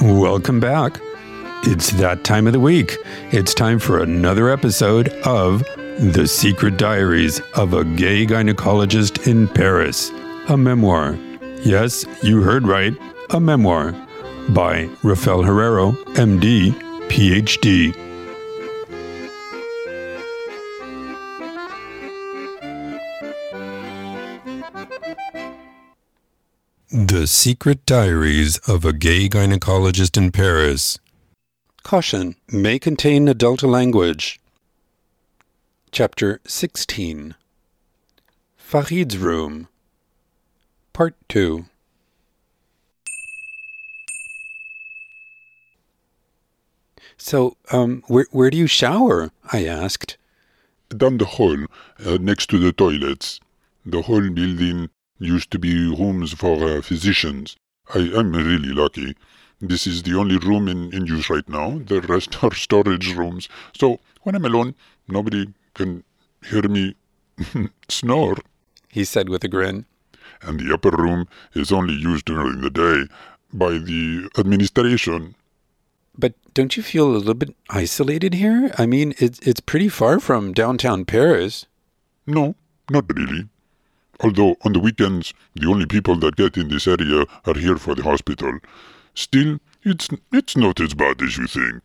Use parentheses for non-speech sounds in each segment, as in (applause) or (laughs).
Welcome back. It's that time of the week. It's time for another episode of The Secret Diaries of a Gay Gynecologist in Paris, a memoir. Yes, you heard right, a memoir by Rafael Herrero, MD, PhD. Secret Diaries of a Gay Gynecologist in Paris. Caution may contain adult language. Chapter 16 Farid's Room. Part 2 So, um, where, where do you shower? I asked. Down the hall, uh, next to the toilets. The whole building used to be rooms for uh, physicians. I am really lucky. This is the only room in, in use right now. The rest (laughs) are storage rooms. So when I'm alone, nobody can hear me (laughs) snore. He said with a grin. And the upper room is only used during the day by the administration. But don't you feel a little bit isolated here? I mean, it's, it's pretty far from downtown Paris. No, not really. Although on the weekends, the only people that get in this area are here for the hospital. Still, it's, it's not as bad as you think.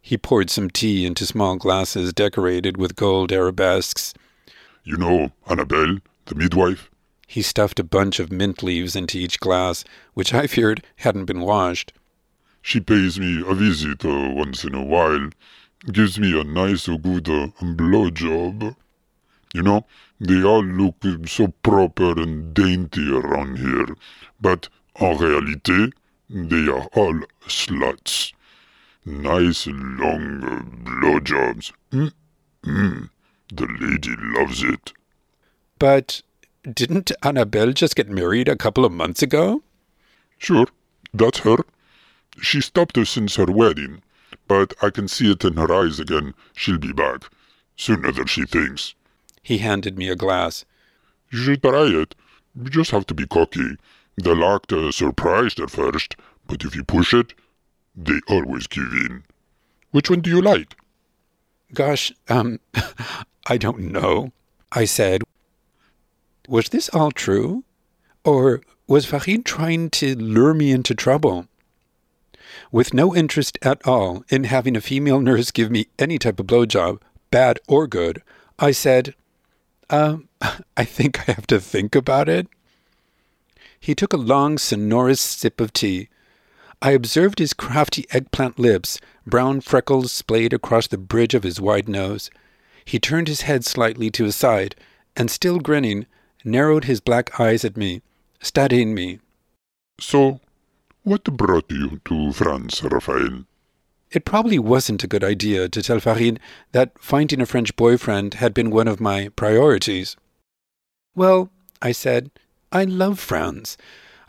He poured some tea into small glasses decorated with gold arabesques. You know Annabelle, the midwife? He stuffed a bunch of mint leaves into each glass, which I feared hadn't been washed. She pays me a visit uh, once in a while, gives me a nice, uh, good uh, blow job. You know, they all look so proper and dainty around here, but en réalité, they are all sluts. Nice long uh, blowjobs. Mm, mm, the lady loves it. But didn't Annabelle just get married a couple of months ago? Sure, that's her. She stopped her since her wedding, but I can see it in her eyes again. She'll be back. Sooner than she thinks. He handed me a glass. You should try it. You just have to be cocky. They'll act uh, surprised at first, but if you push it, they always give in. Which one do you like? Gosh, um, (laughs) I don't know, I said. Was this all true? Or was Farid trying to lure me into trouble? With no interest at all in having a female nurse give me any type of blowjob, bad or good, I said, um, (laughs) I think I have to think about it. He took a long, sonorous sip of tea. I observed his crafty eggplant lips, brown freckles splayed across the bridge of his wide nose. He turned his head slightly to his side, and still grinning, narrowed his black eyes at me, studying me. So, what brought you to France, Raphael? It probably wasn't a good idea to tell Farid that finding a French boyfriend had been one of my priorities. Well, I said, I love France.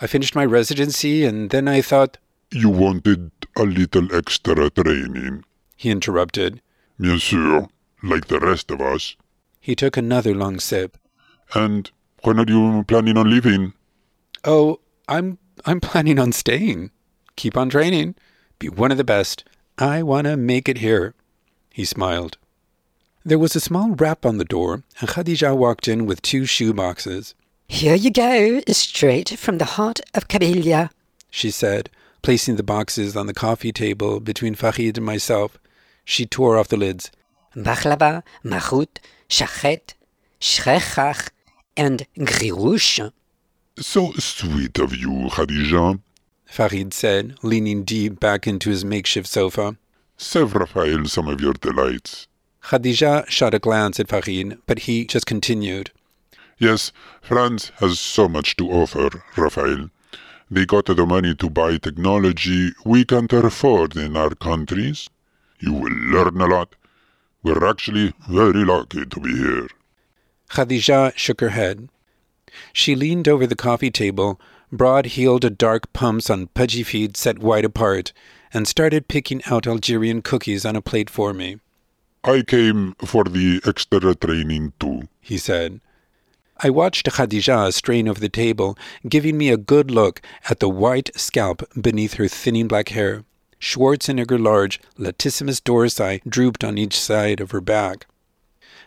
I finished my residency and then I thought. You wanted a little extra training, he interrupted. Bien sûr, like the rest of us. He took another long sip. And when are you planning on leaving? Oh, I'm I'm planning on staying. Keep on training. Be one of the best. I want to make it here. He smiled. There was a small rap on the door, and Khadija walked in with two shoe boxes. Here you go, straight from the heart of Kabylia, she said, placing the boxes on the coffee table between Farid and myself. She tore off the lids. Bakhlava, mahut, shachet, shrechach, and grirouche. So sweet of you, Khadija, Farid said, leaning deep back into his makeshift sofa. Serve Raphael some of your delights. Khadija shot a glance at Farid, but he just continued. Yes, France has so much to offer, Raphael. They got the money to buy technology we can't afford in our countries. You will learn a lot. We're actually very lucky to be here. Khadija shook her head. She leaned over the coffee table, broad heeled dark pumps on pudgy feet set wide apart, and started picking out Algerian cookies on a plate for me. I came for the extra training too, he said. I watched Khadija strain over the table, giving me a good look at the white scalp beneath her thinning black hair. Schwarzenegger large, latissimus dorsi drooped on each side of her back.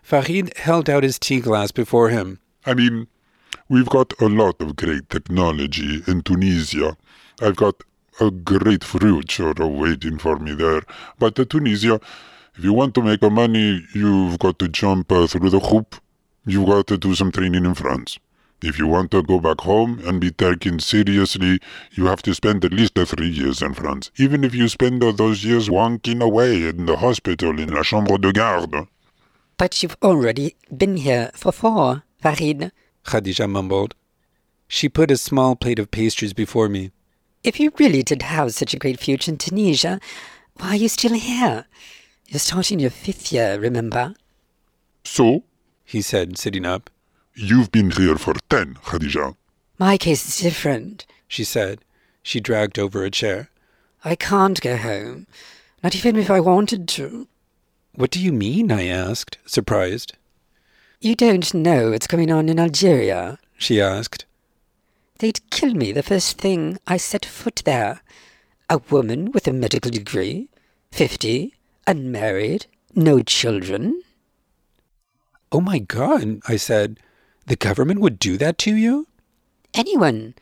Farid held out his tea glass before him. I mean, we've got a lot of great technology in Tunisia. I've got a great future waiting for me there. But at Tunisia, if you want to make money, you've got to jump uh, through the hoop. You've got to do some training in France. If you want to go back home and be taken seriously, you have to spend at least uh, three years in France. Even if you spend uh, those years wanking away in the hospital in la chambre de garde. But you've already been here for four, Farid. Khadija mumbled. She put a small plate of pastries before me. If you really did have such a great future in Tunisia, why are you still here? You're starting your fifth year, remember? So, He said, sitting up. you've been here for ten, Khadija. My case is different. She said. She dragged over a chair. I can't go home, not even if I wanted to. What do you mean? I asked, surprised. You don't know what's going on in Algeria. She asked. They'd kill me the first thing I set foot there. A woman with a medical degree, fifty, unmarried, no children. Oh my God, I said. The government would do that to you? Anyone.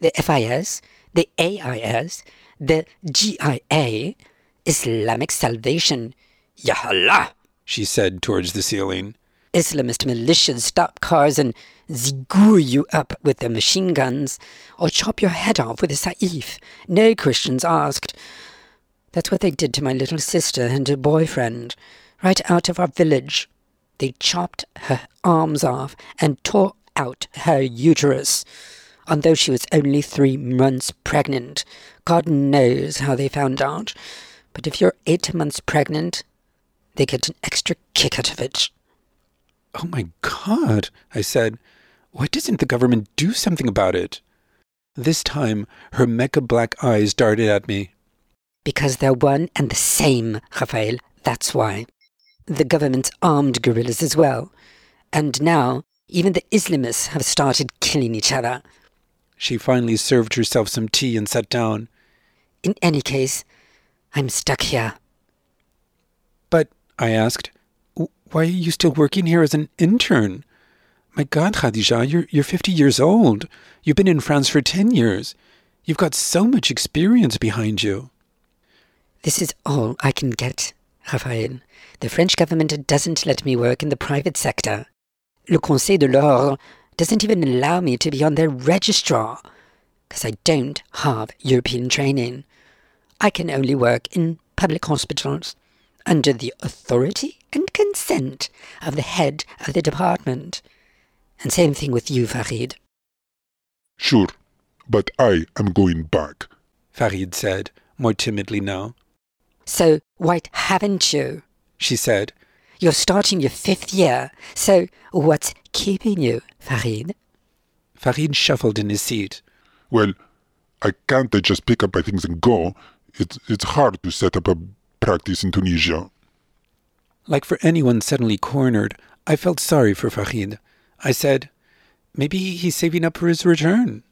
The FIS, the AIS, the GIA, Islamic Salvation. Ya Allah! She said towards the ceiling. Islamist militias stop cars and zigour you up with their machine guns, or chop your head off with a saif. No Christians asked. That's what they did to my little sister and her boyfriend, right out of our village. They chopped her arms off and tore out her uterus. And though she was only three months pregnant, God knows how they found out. But if you're eight months pregnant, they get an extra kick out of it. Oh my God, I said. Why doesn't the government do something about it? This time, her Mecca black eyes darted at me. Because they're one and the same, Rafael. That's why. The government's armed guerrillas as well. And now, even the Islamists have started killing each other. She finally served herself some tea and sat down. In any case, I'm stuck here. But, I asked, "w- why are you still working here as an intern? My God, Khadija, you're, you're 50 years old. You've been in France for 10 years. You've got so much experience behind you. This is all I can get, Raphael. The French government doesn't let me work in the private sector. Le Conseil de l'Ordre doesn't even allow me to be on their registrar, because I don't have European training. I can only work in public hospitals under the authority and consent of the head of the department. And same thing with you, Farid. Sure, but I am going back. Farid said, more timidly now. So why haven't you? She said, You're starting your fifth year, so what's keeping you, Farid? Farid shuffled in his seat. Well, I can't just pick up my things and go. It's, it's hard to set up a practice in Tunisia. Like for anyone suddenly cornered, I felt sorry for Farid. I said, maybe he's saving up for his return.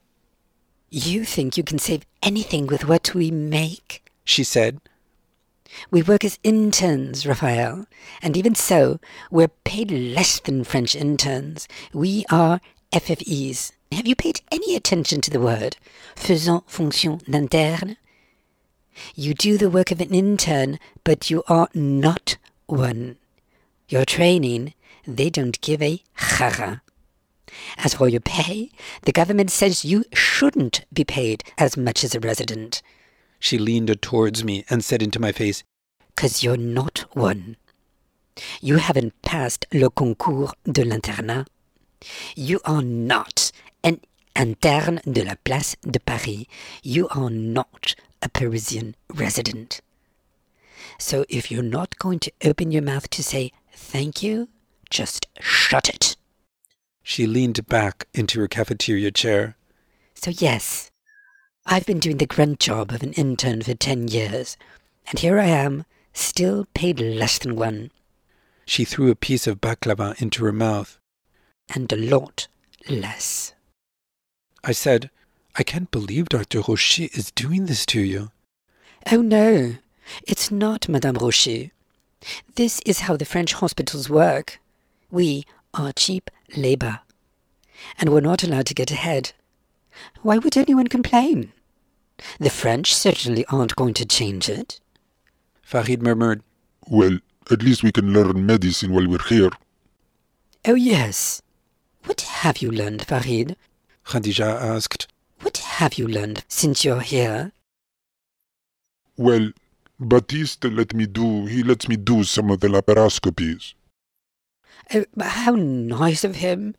You think you can save anything with what we make? She said, We work as interns, Raphael, and even so, we're paid less than French interns. We are FFEs. Have you paid any attention to the word faisant fonction d'interne? You do the work of an intern, but you are not one. Your training, they don't give a chara. As for your pay, the government says you shouldn't be paid as much as a resident. She leaned towards me and said into my face, Because you're not one. You haven't passed le concours de l'internat. You are not an interne de la Place de Paris. You are not a Parisian resident. So if you're not going to open your mouth to say thank you, just shut it. She leaned back into her cafeteria chair. So, yes, I've been doing the grunt job of an intern for 10 years, and here I am, still paid less than one, She threw a piece of baklava into her mouth. and a lot less. I said, I can't believe Dr. Rocher is doing this to you. Oh no, it's not, Madame Rocher. This is how the French hospitals work. We are cheap labour. And we're not allowed to get ahead. Why would anyone complain? The French certainly aren't going to change it. Farid murmured, Well, at least we can learn medicine while we're here. Oh yes. What have you learned, Farid? Khadija asked. What have you learned since you're here? Well, Baptiste let me do, he lets me do some of the laparoscopies. Oh, how nice of him.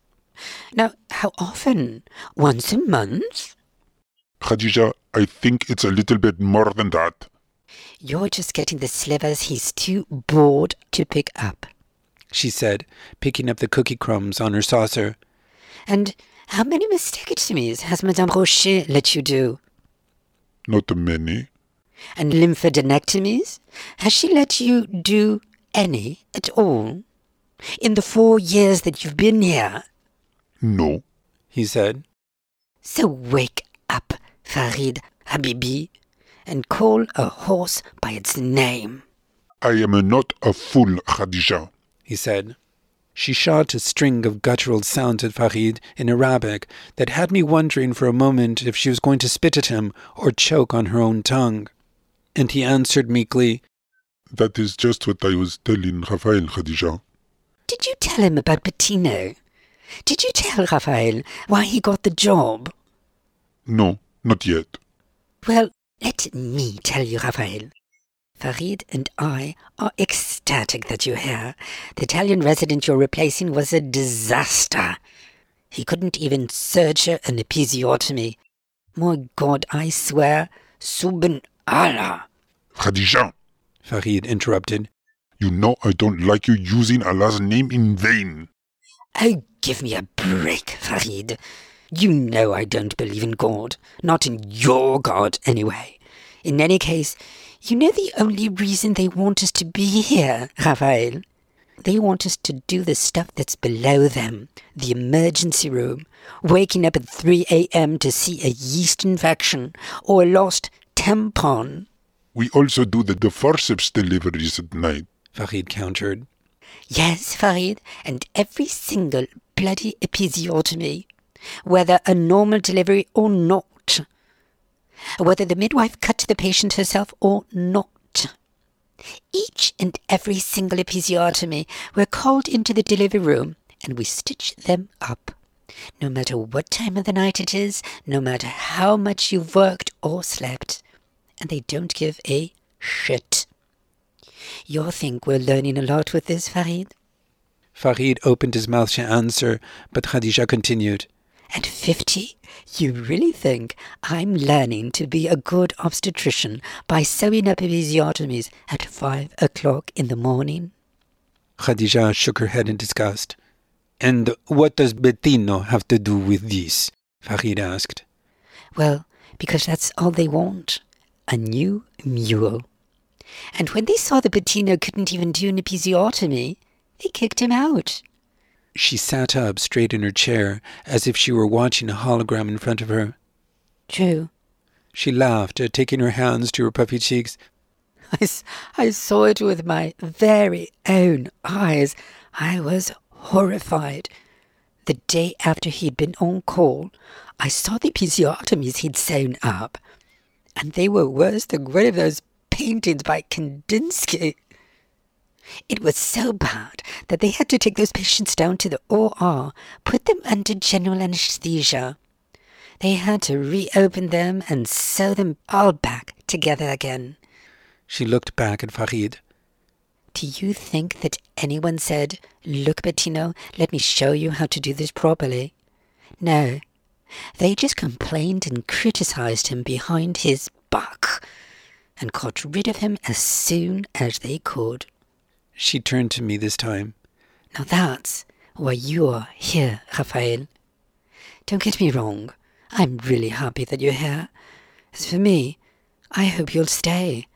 Now, how often? Once a month? Khadija, I think it's a little bit more than that. You're just getting the slivers he's too bored to pick up. She said, picking up the cookie crumbs on her saucer. And how many mastectomies has Madame Rocher let you do? Not many. And lymphadenectomies? Has she let you do any at all? In the four years that you've been here? No. He said. So wake up, Farid Habibi, and call a horse by its name. I am not a fool, Khadija. He said. She shot a string of guttural sounds at Farid in Arabic that had me wondering for a moment if she was going to spit at him or choke on her own tongue. And he answered meekly, That is just what I was telling Raphael, Khadija. Did you tell him about Bettino? Did you tell Raphael why he got the job? No, not yet. Well, let me tell you, Raphael. Farid and I are ecstatic that you're here. The Italian resident you're replacing was a disaster. He couldn't even surgery an episiotomy. My God, I swear, Subhan Allah. Khadija, Farid interrupted. you know I don't like you using Allah's name in vain. Oh, give me a break, Farid. You know I don't believe in God. Not in your God, anyway. In any case, you know the only reason they want us to be here, Raphael? They want us to do the stuff that's below them, the emergency room, waking up at 3 a.m. to see a yeast infection or a lost tampon. We also do the, the forceps deliveries at night. Farid countered. Yes, Farid, and every single bloody episiotomy, whether a normal delivery or not, whether the midwife cut the patient herself or not. Each and every single episiotomy, we're called into the delivery room and we stitch them up. No matter what time of the night it is, no matter how much you've worked or slept, and they don't give a shit. You think we're learning a lot with this, Farid? Farid opened his mouth to answer, but Khadija continued. At fifty, you really think I'm learning to be a good obstetrician by sewing up episiotomies at five o'clock in the morning? Khadija shook her head in disgust. And what does Bettino have to do with this? Farid asked. Well, because that's all they want a new mule. And when they saw that Bettino couldn't even do an episiotomy, they kicked him out. She sat up straight in her chair, as if she were watching a hologram in front of her. True. She laughed, taking her hands to her puffy cheeks. I, s- I saw it with my very own eyes. I was horrified. The day after he'd been on call, I saw the episiotomies he'd sewn up, and they were worse than one of those paintings by Kandinsky. It was so bad that they had to take those patients down to the OR, put them under general anesthesia. They had to reopen them and sew them all back together again. She looked back at Farid. Do you think that anyone said, Look, Bettino, let me show you how to do this properly? No. They just complained and criticized him behind his back and got rid of him as soon as they could. She turned to me this time. Now that's why you're here, Raphael. Don't get me wrong. I'm really happy that you're here. As for me, I hope you'll stay.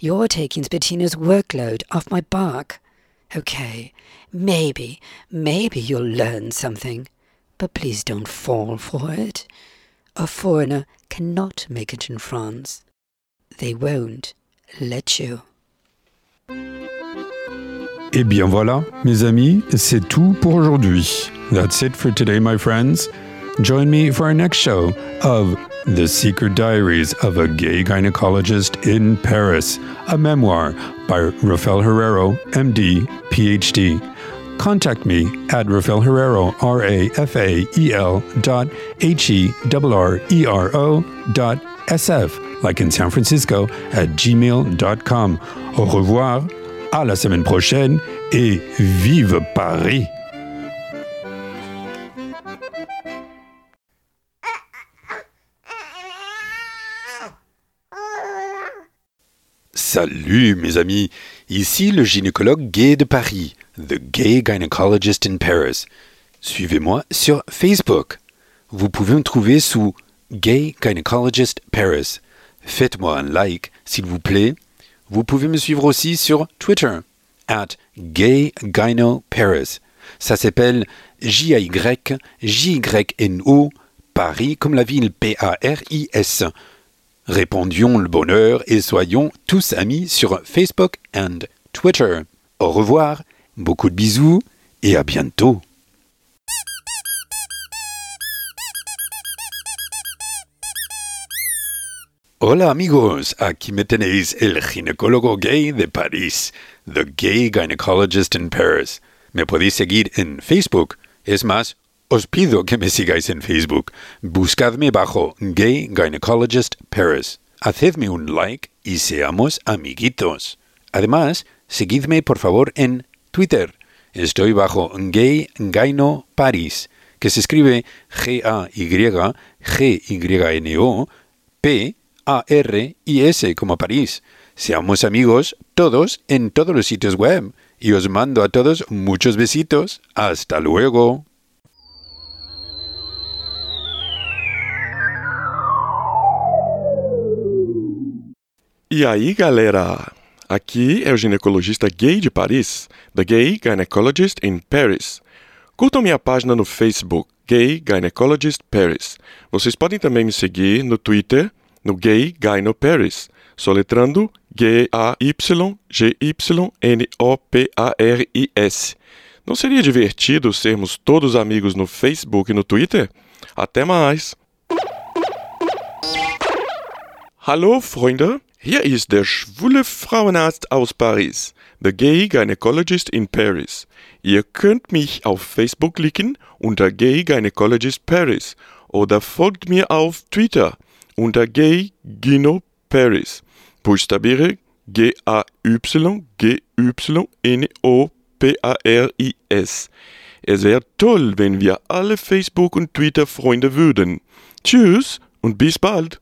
You're taking Bettino's workload off my back. Okay, maybe, maybe you'll learn something. But please don't fall for it. A foreigner cannot make it in France. They won't let you. Eh bien voilà, mes amis, c'est tout pour aujourd'hui. That's it for today, my friends. Join me for our next show of The Secret Diaries of a Gay Gynecologist in Paris, a memoir by Rafael Herrero, MD, PhD. Contact me at Rafael Herrero, R A F A E L dot H E R R E R O dot S F, like in San Francisco, at gmail.com. Au revoir, à la semaine prochaine et vive Paris! Salut mes amis, ici le gynécologue gay de Paris, The Gay Gynecologist in Paris. Suivez-moi sur Facebook. Vous pouvez me trouver sous Gay Gynecologist Paris. Faites-moi un like, s'il vous plaît. Vous pouvez me suivre aussi sur Twitter, at Gay Gyno Paris. Ça s'appelle J-A-Y-J-Y-N-O, Paris comme la ville P-A-R-I-S. Répondions le bonheur et soyons tous amis sur Facebook and Twitter. Au revoir, beaucoup de bisous et à bientôt. Hola amigos, aquí me tenéis el ginecólogo gay de París, The Gay Gynecologist in Paris. Me podéis seguir en Facebook. Es más, os pido que me sigáis en Facebook. Buscadme bajo Gay Gynecologist Paris. Hacedme un like y seamos amiguitos. Además, seguidme por favor en Twitter. Estoy bajo Gay Gyno Paris, que se escribe G-A-Y-G-Y-N-O P-A-R-I-S como París. Seamos amigos todos en todos los sitios web. Y os mando a todos muchos besitos. Hasta luego. E aí, galera? Aqui é o ginecologista gay de Paris, The Gay Gynecologist in Paris. Curtam minha página no Facebook, Gay Gynecologist Paris. Vocês podem também me seguir no Twitter, no Gay Gyno Paris, soletrando G-A-Y-G-Y-N-O-P-A-R-I-S. Não seria divertido sermos todos amigos no Facebook e no Twitter? Até mais! Hallo Freunde, hier ist der schwule Frauenarzt aus Paris, the Gay Gynecologist in Paris. Ihr könnt mich auf Facebook klicken unter Gay Gynecologist Paris oder folgt mir auf Twitter unter Gay Gyno Paris. Buchstabiere G-A-Y-G-Y-N-O-P-A-R-I-S. Es wäre toll, wenn wir alle Facebook- und Twitter-Freunde würden. Tschüss und bis bald.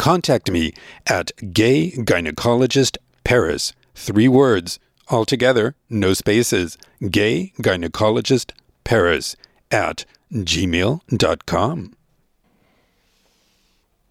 Contact me at Gay Gynecologist Paris. Three words, altogether, no spaces. Gay Gynecologist Paris at gmail.com.